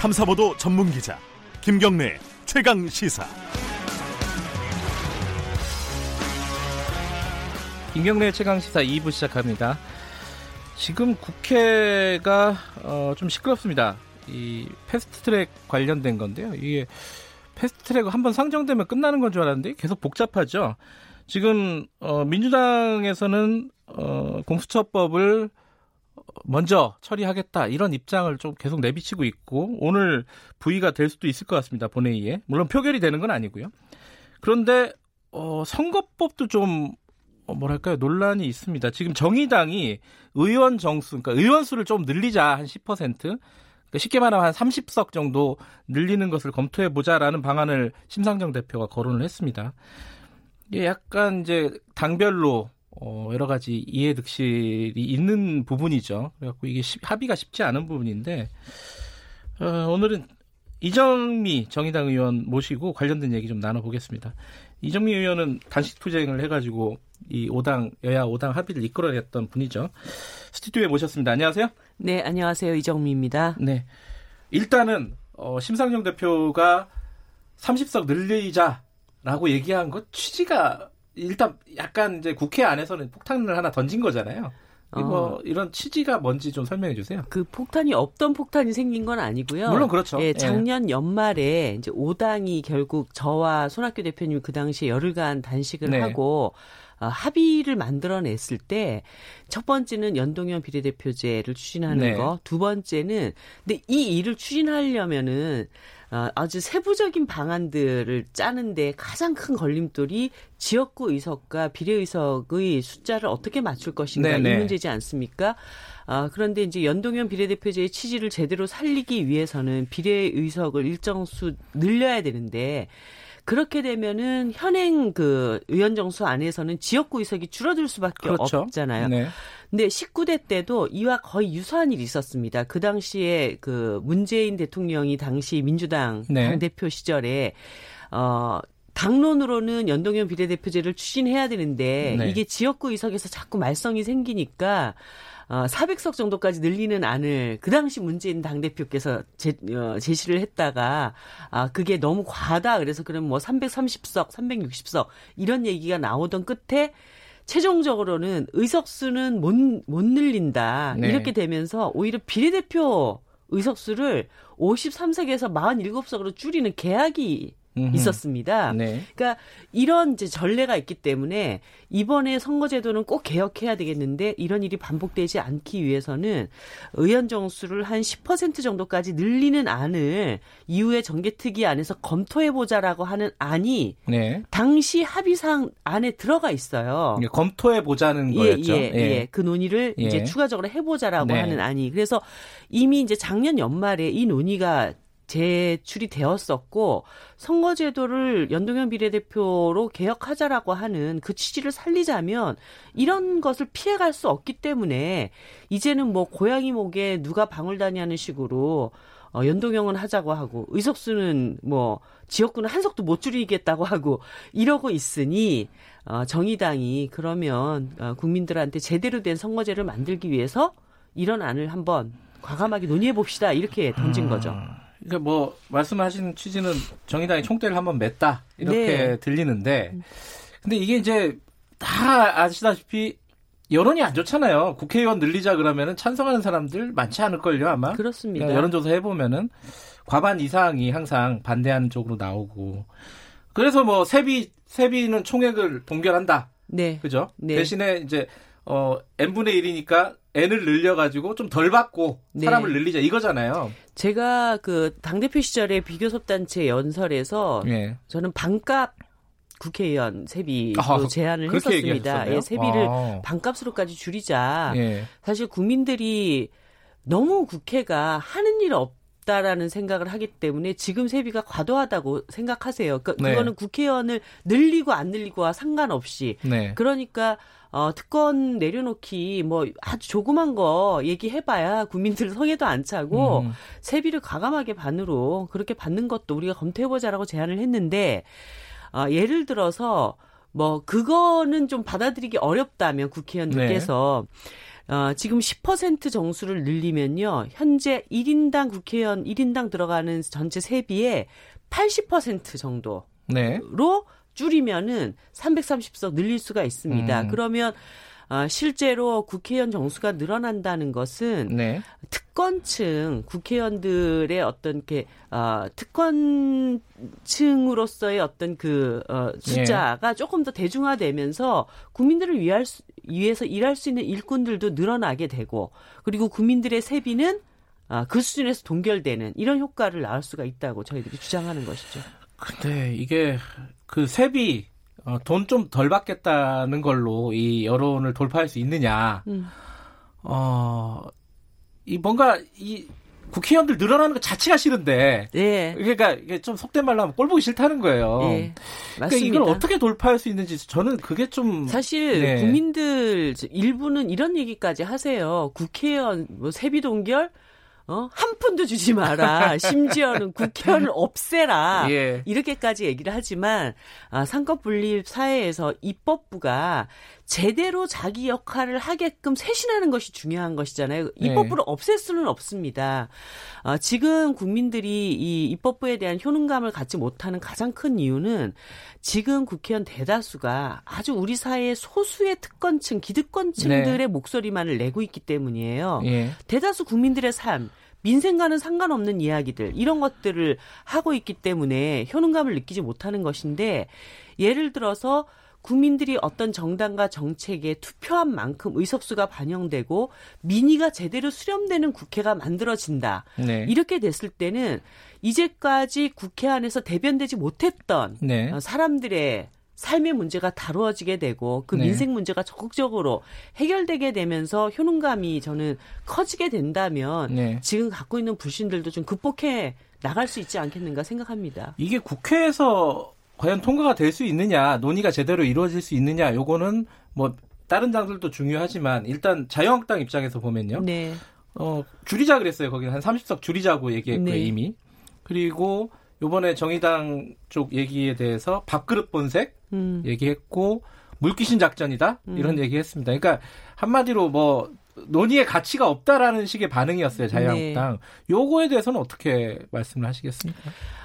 탐사보도 전문 기자 김경래 최강 시사. 김경래 최강 시사 2부 시작합니다. 지금 국회가 어, 좀 시끄럽습니다. 이 패스트트랙 관련된 건데요. 이게 패스트트랙 한번 상정되면 끝나는 건 줄 알았는데 계속 복잡하죠. 지금 어, 민주당에서는 어, 공수처법을 먼저 처리하겠다 이런 입장을 좀 계속 내비치고 있고 오늘 부의가 될 수도 있을 것 같습니다 본회의에 물론 표결이 되는 건 아니고요. 그런데 어, 선거법도 좀 어, 뭐랄까요 논란이 있습니다. 지금 정의당이 의원 정수, 그러니까 의원 수를 좀 늘리자 한 10%, 그러니까 쉽게 말하면 한 30석 정도 늘리는 것을 검토해 보자라는 방안을 심상정 대표가 거론을 했습니다. 이게 약간 이제 당별로 어, 여러 가지 이해득실이 있는 부분이죠. 그래갖고 이게 시, 합의가 쉽지 않은 부분인데 어, 오늘은 이정미 정의당 의원 모시고 관련된 얘기 좀 나눠보겠습니다. 이정미 의원은 단식 투쟁을 해가지고 이 5당 여야 5당 합의를 이끌어냈던 분이죠. 스튜디오에 모셨습니다. 안녕하세요. 네, 안녕하세요. 이정미입니다. 네. 일단은 어, 심상정 대표가 30석 늘리자라고 얘기한 것 취지가 일단 약간 이제 국회 안에서는 폭탄을 하나 던진 거잖아요. 뭐 어. 이런 취지가 뭔지 좀 설명해 주세요. 그 폭탄이 없던 폭탄이 생긴 건 아니고요. 물론 그렇죠. 예, 작년 예. 연말에 이제 5당이 결국 저와 손학규 대표님이 그 당시에 열흘간 단식을 네. 하고 어, 합의를 만들어냈을 때 첫 번째는 연동형 비례대표제를 추진하는 네. 거, 두 번째는 근데 이 일을 추진하려면은 어, 아주 세부적인 방안들을 짜는데 가장 큰 걸림돌이 지역구 의석과 비례의석의 숫자를 어떻게 맞출 것인가 네네. 이 문제지 않습니까? 아, 그런데 이제 연동형 비례대표제의 취지를 제대로 살리기 위해서는 비례의석을 일정 수 늘려야 되는데 그렇게 되면은 현행 그 의원 정수 안에서는 지역구 의석이 줄어들 수밖에 그렇죠. 없잖아요. 네. 근데 19대 때도 이와 거의 유사한 일이 있었습니다. 그 당시에 그 문재인 대통령이 당시 민주당 네. 당대표 시절에 어 당론으로는 연동형 비례대표제를 추진해야 되는데 네. 이게 지역구 의석에서 자꾸 말썽이 생기니까 어, 400석 정도까지 늘리는 안을 그 당시 문재인 당대표께서 제, 어, 제시를 했다가 아, 그게 너무 과하다. 그래서 그럼 뭐 330석, 360석 이런 얘기가 나오던 끝에 최종적으로는 의석수는 못, 못 늘린다. 네. 이렇게 되면서 오히려 비례대표 의석수를 53석에서 47석으로 줄이는 계약이. 있었습니다. 네. 그러니까 이런 이제 전례가 있기 때문에 이번에 선거제도는 꼭 개혁해야 되겠는데 이런 일이 반복되지 않기 위해서는 의원 정수를 한 10% 정도까지 늘리는 안을 이후에 정개특위 안에서 검토해 보자라고 하는 안이 네. 당시 합의상 안에 들어가 있어요. 검토해 보자는 거였죠. 예, 예, 예. 예. 그 논의를 예. 이제 추가적으로 해 보자라고 네. 하는 안이 그래서 이미 이제 작년 연말에 이 논의가 제출이 되었었고 선거제도를 연동형 비례대표로 개혁하자라고 하는 그 취지를 살리자면 이런 것을 피해갈 수 없기 때문에 이제는 뭐 고양이 목에 누가 방울다니 하는 식으로 어, 연동형은 하자고 하고 의석수는 뭐 지역구는 한 석도 못 줄이겠다고 하고 이러고 있으니 어, 정의당이 그러면 어, 국민들한테 제대로 된 선거제를 만들기 위해서 이런 안을 한번 과감하게 논의해 봅시다 이렇게 던진 거죠. 아. 그러니까 뭐 말씀하신 취지는 정의당이 총대를 한번 맸다 이렇게 네. 들리는데 근데 이게 이제 다 아시다시피 여론이 안 좋잖아요. 국회의원 늘리자 그러면은 찬성하는 사람들 많지 않을걸요 아마. 그렇습니다. 여론조사 해보면은 과반 이상이 항상 반대하는 쪽으로 나오고 그래서 뭐 세비 세비는 총액을 동결한다. 네. 그죠? 네. 대신에 이제 어 n분의 1이니까 n을 늘려가지고 좀 덜 받고 네. 사람을 늘리자 이거잖아요. 제가 그 당대표 시절에 비교섭단체 연설에서 네. 저는 반값 국회의원 세비도 아, 제안을 했었습니다. 예, 세비를 아. 반값으로까지 줄이자. 예. 사실 국민들이 너무 국회가 하는 일 없. 다라는 생각을 하기 때문에 지금 세비가 과도하다고 생각하세요. 그, 네. 그거는 국회의원을 늘리고 안 늘리고와 상관없이. 네. 그러니까 어, 특권 내려놓기 뭐 아주 조그만 거 얘기해봐야 국민들 성에도 안 차고 음. 세비를 과감하게 반으로 그렇게 받는 것도 우리가 검토해보자라고 제안을 했는데 어, 예를 들어서 뭐 그거는 좀 받아들이기 어렵다면 국회의원들께서 네. 어, 지금 10% 정수를 늘리면요. 현재 1인당 국회의원 1인당 들어가는 전체 세비의 80% 정도로 네. 줄이면은 330석 늘릴 수가 있습니다. 음. 그러면 어, 실제로 국회의원 정수가 늘어난다는 것은 네. 특권층 국회의원들의 어떤 게 어, 특권층으로서의 어떤 그 어, 숫자가 네. 조금 더 대중화되면서 국민들을 위할 수, 위해서 일할 수 있는 일꾼들도 늘어나게 되고 그리고 국민들의 세비는 아, 그 수준에서 동결되는 이런 효과를 낳을 수가 있다고 저희들이 주장하는 것이죠. 근데 이게 그 세비 어, 돈좀 덜 받겠다는 걸로 이 여론을 돌파할 수 있느냐. 음. 어, 이 뭔가 이 국회의원들 늘어나는 것 자체가 싫은데. 네. 그러니까 이게 좀 속된 말로 하면 꼴 보기 싫다는 거예요. 네. 그러니까 이걸 어떻게 돌파할 수 있는지 저는 그게 좀 사실 네. 국민들 일부는 이런 얘기까지 하세요. 국회의원 뭐 세비 동결 어? 한 푼도 주지 마라. 심지어는 국회의원을 없애라. 예. 이렇게까지 얘기를 하지만 아, 삼권 분립 사회에서 입법부가 제대로 자기 역할을 하게끔 쇄신하는 것이 중요한 것이잖아요. 네. 입법부를 네. 없앨 수는 없습니다. 아, 지금 국민들이 이 입법부에 대한 효능감을 갖지 못하는 가장 큰 이유는 지금 국회의원 대다수가 아주 우리 사회의 소수의 특권층, 기득권층들의 네. 목소리만을 내고 있기 때문이에요. 예. 대다수 국민들의 삶, 민생과는 상관없는 이야기들 이런 것들을 하고 있기 때문에 효능감을 느끼지 못하는 것인데 예를 들어서 국민들이 어떤 정당과 정책에 투표한 만큼 의석수가 반영되고 민의가 제대로 수렴되는 국회가 만들어진다. 네. 이렇게 됐을 때는 이제까지 국회 안에서 대변되지 못했던 네. 사람들의 삶의 문제가 다루어지게 되고 그 네. 민생 문제가 적극적으로 해결되게 되면서 효능감이 저는 커지게 된다면 네. 지금 갖고 있는 불신들도 좀 극복해 나갈 수 있지 않겠는가 생각합니다. 이게 국회에서 과연 통과가 될 수 있느냐, 논의가 제대로 이루어질 수 있느냐, 요거는 뭐 다른 당들도 중요하지만 일단 자유한국당 입장에서 보면요. 네. 어, 줄이자 그랬어요. 거기는 한 30석 줄이자고 얘기했고요, 네. 이미. 그리고 요번에 정의당 쪽 얘기에 대해서 밥그릇 본색 음. 얘기했고 물귀신 작전이다 음. 이런 얘기했습니다. 그러니까 한마디로 뭐 논의의 가치가 없다라는 식의 반응이었어요 자유한국당. 네. 요거에 대해서는 어떻게 말씀을 하시겠습니까?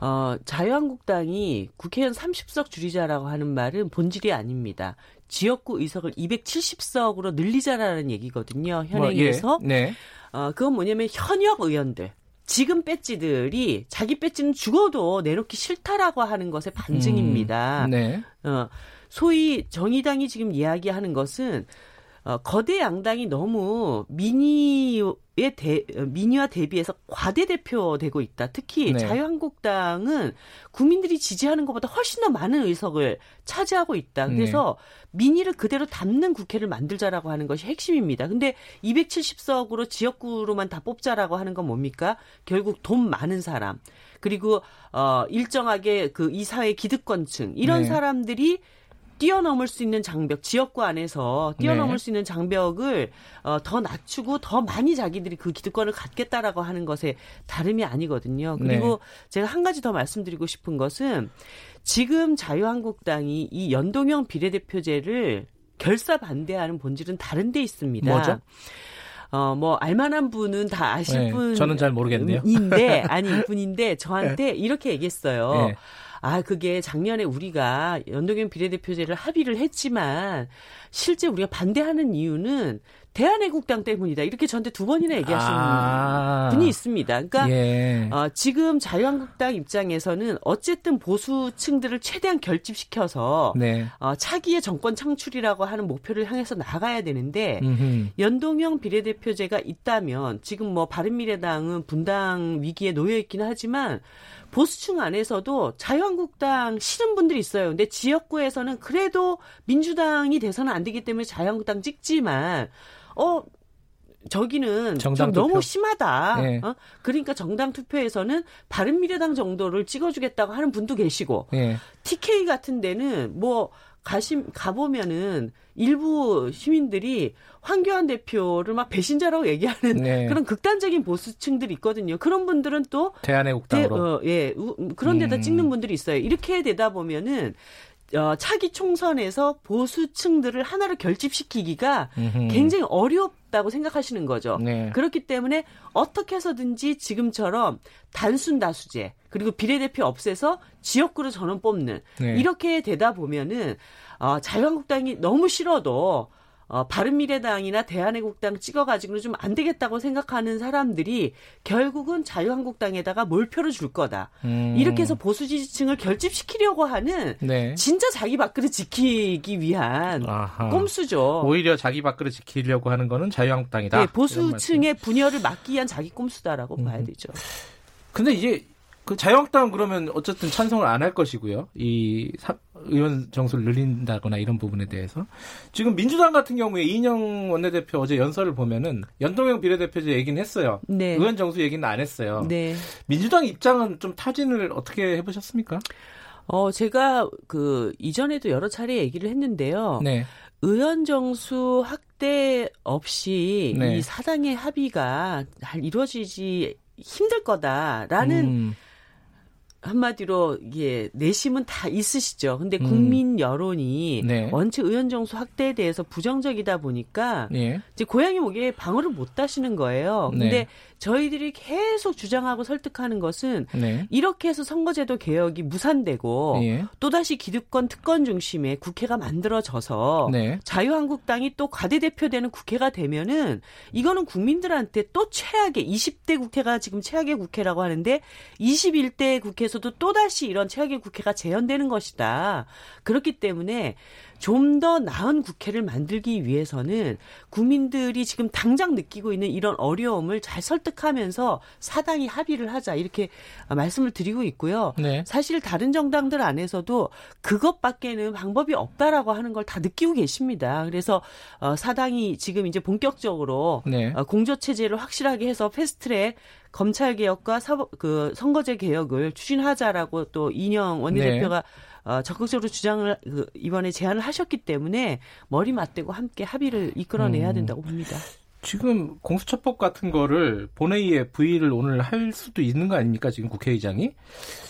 어, 자유한국당이 국회의원 30석 줄이자라고 하는 말은 본질이 아닙니다. 지역구 의석을 270석으로 늘리자라는 얘기거든요. 현행에서. 뭐, 예. 네. 어, 그건 뭐냐면 현역 의원들. 지금 배지들이 자기 배지는 죽어도 내놓기 싫다라고 하는 것의 반증입니다. 음, 네. 어, 소위 정의당이 지금 이야기하는 것은 어, 거대 양당이 너무 미니의 대, 미니와 대비해서 과대 대표되고 있다. 특히 네. 자유한국당은 국민들이 지지하는 것보다 훨씬 더 많은 의석을 차지하고 있다. 네. 그래서 네. 미니를 그대로 담는 국회를 만들자라고 하는 것이 핵심입니다. 근데 270석으로 지역구로만 다 뽑자라고 하는 건 뭡니까? 결국 돈 많은 사람 그리고 어 일정하게 그 이 사회 기득권층 이런 네. 사람들이 뛰어넘을 수 있는 장벽, 지역구 안에서 뛰어넘을 네. 수 있는 장벽을 어, 더 낮추고 더 많이 자기들이 그 기득권을 갖겠다라고 하는 것에 다름이 아니거든요. 그리고 네. 제가 한 가지 더 말씀드리고 싶은 것은 지금 자유한국당이 이 연동형 비례대표제를 결사 반대하는 본질은 다른 데 있습니다. 뭐죠? 어, 뭐, 알만한 분은 다 아실 네, 분. 저는 잘 모르겠네요. 인데, 아니, 분인데, 저한테 네. 이렇게 얘기했어요. 네. 아, 그게 작년에 우리가 연동형 비례대표제를 합의를 했지만 실제 우리가 반대하는 이유는 대한애국당 때문이다. 이렇게 저한테 두 번이나 얘기하시는 아~ 분이 있습니다. 그러니까 예. 어, 지금 자유한국당 입장에서는 어쨌든 보수층들을 최대한 결집시켜서 네. 어, 차기의 정권 창출이라고 하는 목표를 향해서 나가야 되는데 음흠. 연동형 비례대표제가 있다면 지금 뭐 바른미래당은 분당 위기에 놓여 있기는 하지만 보수층 안에서도 자유한국당 싫은 분들이 있어요. 근데 지역구에서는 그래도 민주당이 돼서는 안 되기 때문에 자유한국당 찍지만 어 저기는 좀 너무 심하다. 네. 어? 그러니까 정당 투표에서는 바른 미래당 정도를 찍어주겠다고 하는 분도 계시고 네. TK 같은 데는 뭐 가심 가보면은 일부 시민들이 황교안 대표를 막 배신자라고 얘기하는 네. 그런 극단적인 보수층들이 있거든요. 그런 분들은 또 대한애국당으로 대, 어, 예 그런 데다 음. 찍는 분들이 있어요. 이렇게 되다 보면은 어, 차기 총선에서 보수층들을 하나로 결집시키기가 음흠. 굉장히 어렵다고 생각하시는 거죠. 네. 그렇기 때문에 어떻게 해서든지 지금처럼 단순 다수제 그리고 비례대표 없애서 지역구로 전원 뽑는 네. 이렇게 되다 보면은 어, 자유한국당이 너무 싫어도 어, 바른미래당이나 대한애국당 찍어가지고는 좀 안 되겠다고 생각하는 사람들이 결국은 자유한국당에다가 몰표를 줄 거다. 음. 이렇게 해서 보수 지지층을 결집시키려고 하는 네. 진짜 자기 밥그릇 지키기 위한 아하. 꼼수죠. 오히려 자기 밥그릇 지키려고 하는 거는 자유한국당이다. 네. 보수층의 분열을 막기 위한 자기 꼼수다라고 봐야 되죠. 근데 이제 그 자유한국당은 그러면 어쨌든 찬성을 안 할 것이고요. 이 사- 의원 정수를 늘린다거나 이런 부분에 대해서 지금 민주당 같은 경우에 이인영 원내대표 어제 연설을 보면은 연동형 비례대표제 얘기는 했어요. 네. 의원 정수 얘기는 안 했어요. 네. 민주당 입장은 좀 타진을 어떻게 해보셨습니까? 어, 제가 그 이전에도 여러 차례 얘기를 했는데요. 네. 의원 정수 확대 없이 네. 이 사당의 합의가 잘 이루어지지 힘들 거다라는 음, 한마디로 이게 내심은 다 있으시죠. 근데 음. 국민 여론이 네. 원체 의원 정수 확대에 대해서 부정적이다 보니까 예. 이제 고양이 목에 방어를 못 하시는 거예요. 근데 네. 저희들이 계속 주장하고 설득하는 것은 네. 이렇게 해서 선거제도 개혁이 무산되고 예. 또다시 기득권 특권 중심의 국회가 만들어져서 네. 자유한국당이 또 과대대표되는 국회가 되면은 이거는 국민들한테 또 최악의 20대 국회가 지금 최악의 국회라고 하는데 21대 국회에서도 또다시 이런 최악의 국회가 재현되는 것이다. 그렇기 때문에 좀 더 나은 국회를 만들기 위해서는 국민들이 지금 당장 느끼고 있는 이런 어려움을 잘 설득하면서 사당이 합의를 하자 이렇게 말씀을 드리고 있고요. 네. 사실 다른 정당들 안에서도 그것밖에는 방법이 없다라고 하는 걸 다 느끼고 계십니다. 그래서 어, 사당이 지금 이제 본격적으로 네. 어, 공조 체제를 확실하게 해서 패스트트랙 검찰 개혁과 사법 그 선거제 개혁을 추진하자라고 또 이영 원내대표가 어, 적극적으로 주장을 그, 이번에 제안을 하셨기 때문에 머리 맞대고 함께 합의를 이끌어내야 음. 된다고 봅니다. 지금 공수처법 같은 거를 본회의에 부의를 오늘 할 수도 있는 거 아닙니까? 지금 국회의장이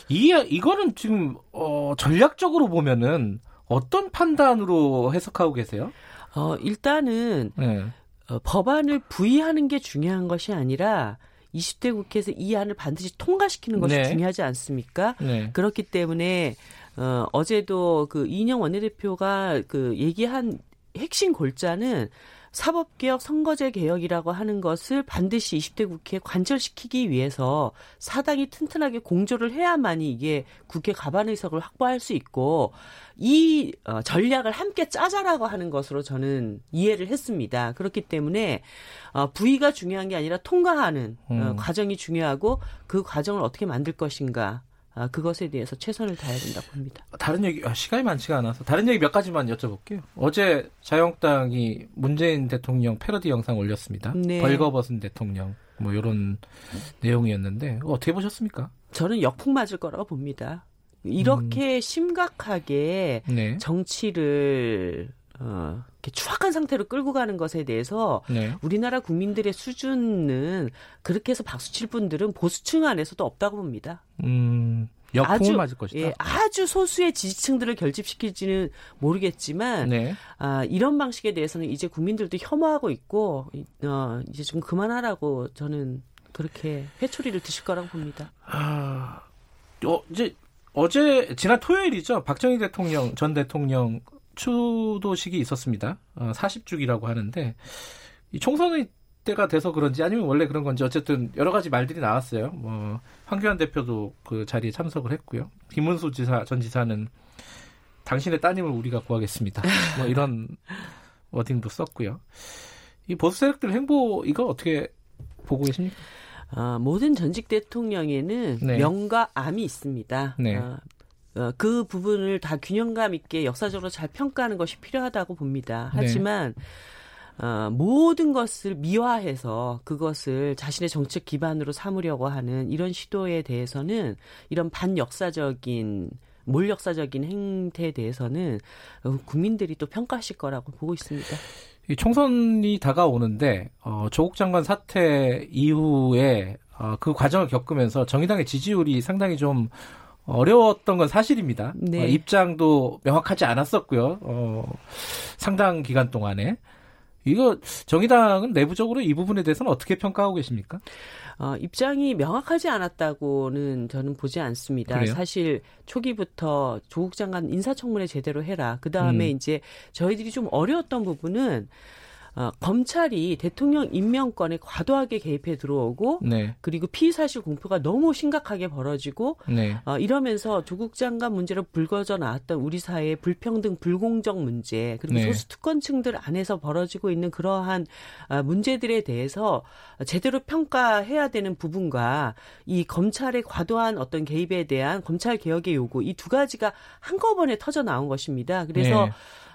이 이거는 지금 어, 전략적으로 보면은 어떤 판단으로 해석하고 계세요? 어, 일단은 네. 어, 법안을 부의하는 게 중요한 것이 아니라 20대 국회에서 이 안을 반드시 통과시키는 것이 네. 중요하지 않습니까? 네. 그렇기 때문에 어, 어제도 그 이인영 원내대표가 그 얘기한 핵심 골자는 사법개혁, 선거제 개혁이라고 하는 것을 반드시 20대 국회에 관철시키기 위해서 사당이 튼튼하게 공조를 해야만이 이게 국회 가반 의석을 확보할 수 있고 이 어, 전략을 함께 짜자라고 하는 것으로 저는 이해를 했습니다. 그렇기 때문에 어, 부의가 중요한 게 아니라 통과하는 어, 음. 과정이 중요하고 그 과정을 어떻게 만들 것인가 아, 그것에 대해서 최선을 다해야 된다고 봅니다. 다른 얘기 아, 시간이 많지가 않아서 다른 얘기 몇 가지만 여쭤볼게요. 어제 자유한국당이 문재인 대통령 패러디 영상 올렸습니다. 네. 벌거벗은 대통령 뭐 이런 내용이었는데 어떻게 보셨습니까? 저는 역풍 맞을 거라고 봅니다. 이렇게 심각하게 네. 정치를 어, 이렇게 추악한 상태로 끌고 가는 것에 대해서 네. 우리나라 국민들의 수준은 그렇게 해서 박수칠 분들은 보수층 안에서도 없다고 봅니다. 음, 역풍을 아주, 맞을 것이다. 예, 아주 소수의 지지층들을 결집시킬지는 모르겠지만 네. 아, 이런 방식에 대해서는 이제 국민들도 혐오하고 있고 어, 이제 좀 그만하라고 저는 그렇게 회초리를 드실 거라고 봅니다. 아, 어, 이제 어제 지난 토요일이죠. 박정희 대통령 전 대통령 추도식이 있었습니다. 어, 40주기라고 하는데 이 총선의 때가 돼서 그런지 아니면 원래 그런 건지 어쨌든 여러 가지 말들이 나왔어요. 뭐 황교안 대표도 그 자리에 참석을 했고요. 김문수 지사 전 지사는 당신의 따님을 우리가 구하겠습니다. 뭐 이런 워딩도 썼고요. 이 보수 세력들 행보 이거 어떻게 보고 계십니까? 아, 모든 전직 대통령에는 네. 명과 암이 있습니다. 네. 아, 어, 그 부분을 다 균형감 있게 역사적으로 잘 평가하는 것이 필요하다고 봅니다. 네. 하지만 어, 모든 것을 미화해서 그것을 자신의 정책 기반으로 삼으려고 하는 이런 시도에 대해서는 이런 반역사적인 몰역사적인 행태에 대해서는 어, 국민들이 또 평가하실 거라고 보고 있습니다. 이 총선이 다가오는데 어, 조국 장관 사태 이후에 어, 그 과정을 겪으면서 정의당의 지지율이 상당히 좀 어려웠던 건 사실입니다. 네. 어, 입장도 명확하지 않았었고요. 어, 상당 기간 동안에. 이거 정의당은 내부적으로 이 부분에 대해서는 어떻게 평가하고 계십니까? 어, 입장이 명확하지 않았다고는 저는 보지 않습니다. 그래요? 사실 초기부터 조국 장관 인사청문회 제대로 해라. 그 다음에 음. 이제 저희들이 좀 어려웠던 부분은 어, 검찰이 대통령 임명권에 과도하게 개입해 들어오고 네, 그리고 피의 사실 공표가 너무 심각하게 벌어지고 네, 어, 이러면서 조국 장관 문제로 불거져 나왔던 우리 사회의 불평등, 불공정 문제 그리고 네. 소수 특권층들 안에서 벌어지고 있는 그러한 아, 문제들에 대해서 제대로 평가해야 되는 부분과 이 검찰의 과도한 어떤 개입에 대한 검찰 개혁의 요구 이 두 가지가 한꺼번에 터져 나온 것입니다. 그래서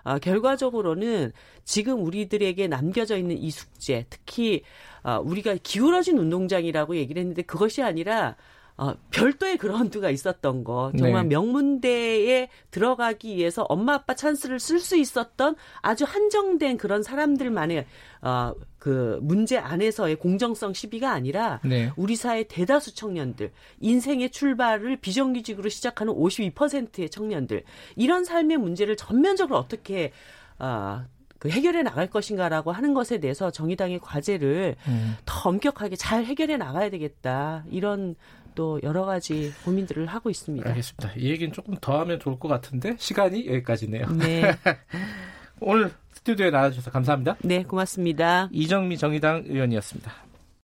네. 아, 결과적으로는 지금 우리들에게 남겨져 있는 이 숙제, 특히 아, 우리가 기울어진 운동장이라고 얘기를 했는데 그것이 아니라 어, 별도의 그라운드가 있었던 거, 정말 네. 명문대에 들어가기 위해서 엄마 아빠 찬스를 쓸 수 있었던 아주 한정된 그런 사람들만의 어, 그 문제 안에서의 공정성 시비가 아니라 네. 우리 사회 대다수 청년들, 인생의 출발을 비정규직으로 시작하는 52%의 청년들, 이런 삶의 문제를 전면적으로 어떻게, 아, 그 해결해 나갈 것인가라고 하는 것에 대해서 정의당의 과제를 음. 더 엄격하게 잘 해결해 나가야 되겠다. 이런 또 여러 가지 고민들을 하고 있습니다. 알겠습니다. 이 얘기는 조금 더 하면 좋을 것 같은데 시간이 여기까지네요. 네. 오늘 스튜디오에 나와주셔서 감사합니다. 네, 고맙습니다. 이정미 정의당 의원이었습니다.